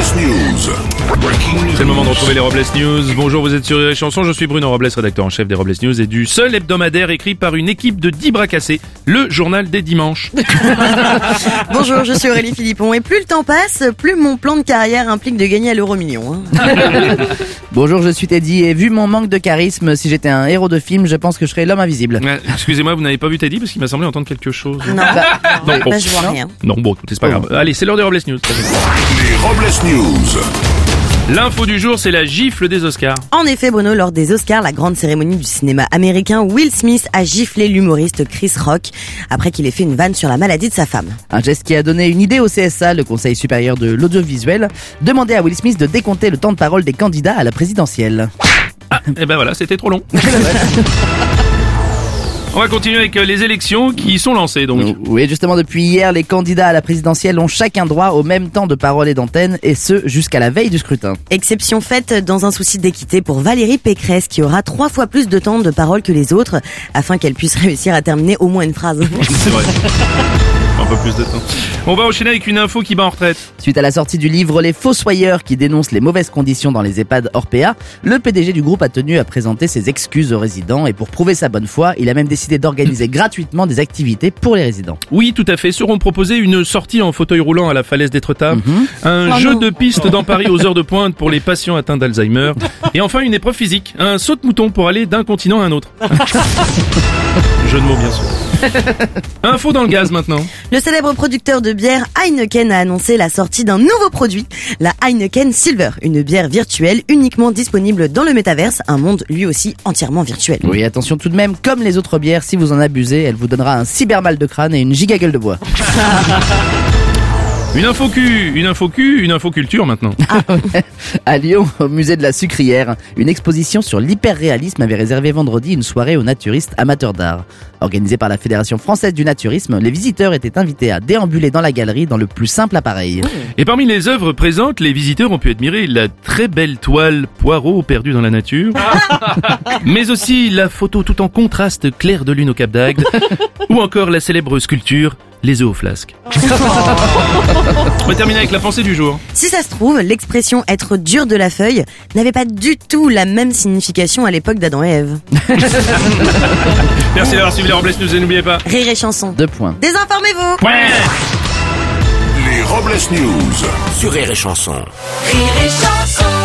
C'est le moment de retrouver les Robles News. Bonjour, vous êtes sur les chansons. Je suis Bruno Robles, rédacteur en chef des Robles News et du seul hebdomadaire écrit par une équipe de 10 bras cassés, le journal des dimanches. Bonjour, je suis Aurélie Philippon et plus le temps passe, plus mon plan de carrière implique de gagner à l'euro million. hein. Bonjour, je suis Teddy et vu mon manque de charisme, si j'étais un héros de film, je pense que je serais l'homme invisible. Euh, Excusez-moi, vous n'avez pas vu Teddy parce qu'il m'a semblé entendre quelque chose. Non, Non, bah, bon. je vois rien. Non, bon, écoutez, c'est pas grave. Allez, c'est l'heure des Robles News. Les Robles News. L'info du jour, c'est la gifle des Oscars. En effet, Bruno, lors des Oscars, la grande cérémonie du cinéma américain, Will Smith a giflé l'humoriste Chris Rock après qu'il ait fait une vanne sur la maladie de sa femme. Un geste qui a donné une idée au CSA, le Conseil supérieur de l'audiovisuel, demandait à Will Smith de décompter le temps de parole des candidats à la présidentielle. Et ben voilà, c'était trop long. On va continuer avec euh, les élections qui sont lancées donc. Oui, justement, depuis hier, les candidats à la présidentielle ont chacun droit au même temps de parole et d'antenne, et ce, jusqu'à la veille du scrutin. Exception faite dans un souci d'équité pour Valérie Pécresse qui aura trois fois plus de temps de parole que les autres afin qu'elle puisse réussir à terminer au moins une phrase. C'est vrai. Un peu plus de temps. On va enchaîner avec une info qui bat en retraite. Suite à la sortie du livre Les Fossoyeurs qui dénonce les mauvaises conditions dans les EHPAD Orpea, le PDG du groupe a tenu à présenter ses excuses aux résidents et pour prouver sa bonne foi, il a même décidé d'organiser gratuitement des activités pour les résidents. Oui, tout à fait. Seront proposés une sortie en fauteuil roulant à la falaise d'Étretat, un Oh jeu non. de piste dans Paris aux heures de pointe pour les patients atteints d'Alzheimer, et enfin une épreuve physique, un saut de mouton pour aller d'un continent à un autre. jeu de mots, bien sûr. Info dans le gaz maintenant. Le célèbre producteur de bière Heineken a annoncé la sortie d'un nouveau produit, la Heineken Silver, une bière virtuelle uniquement disponible dans le métaverse, un monde lui aussi entièrement virtuel. Oui, attention tout de même, comme les autres bières, si vous en abusez, elle vous donnera un cybermal de crâne et une giga gueule de bois. Une info cul, une info cul, une info culture maintenant. À Lyon, au musée de la Sucrière, une exposition sur l'hyperréalisme avait réservé vendredi une soirée aux naturistes amateurs d'art. Organisée par la Fédération française du naturisme, les visiteurs étaient invités à déambuler dans la galerie dans le plus simple appareil. Et parmi les œuvres présentes, les visiteurs ont pu admirer la très belle toile Poirot perdu dans la nature, mais aussi la photo tout en contraste clair de lune au Cap d'Agde, ou encore la célèbre sculpture Les œufs au flasque. On va terminer avec la pensée du jour. Si ça se trouve, l'expression être dur de la feuille n'avait pas du tout la même signification à l'époque d'Adam et Ève. Merci d'avoir suivi les Robles News et n'oubliez pas. Rire et chanson. Deux points. Désinformez-vous Ouais Les Robles News. Sur Rire et Chanson. Rire et chanson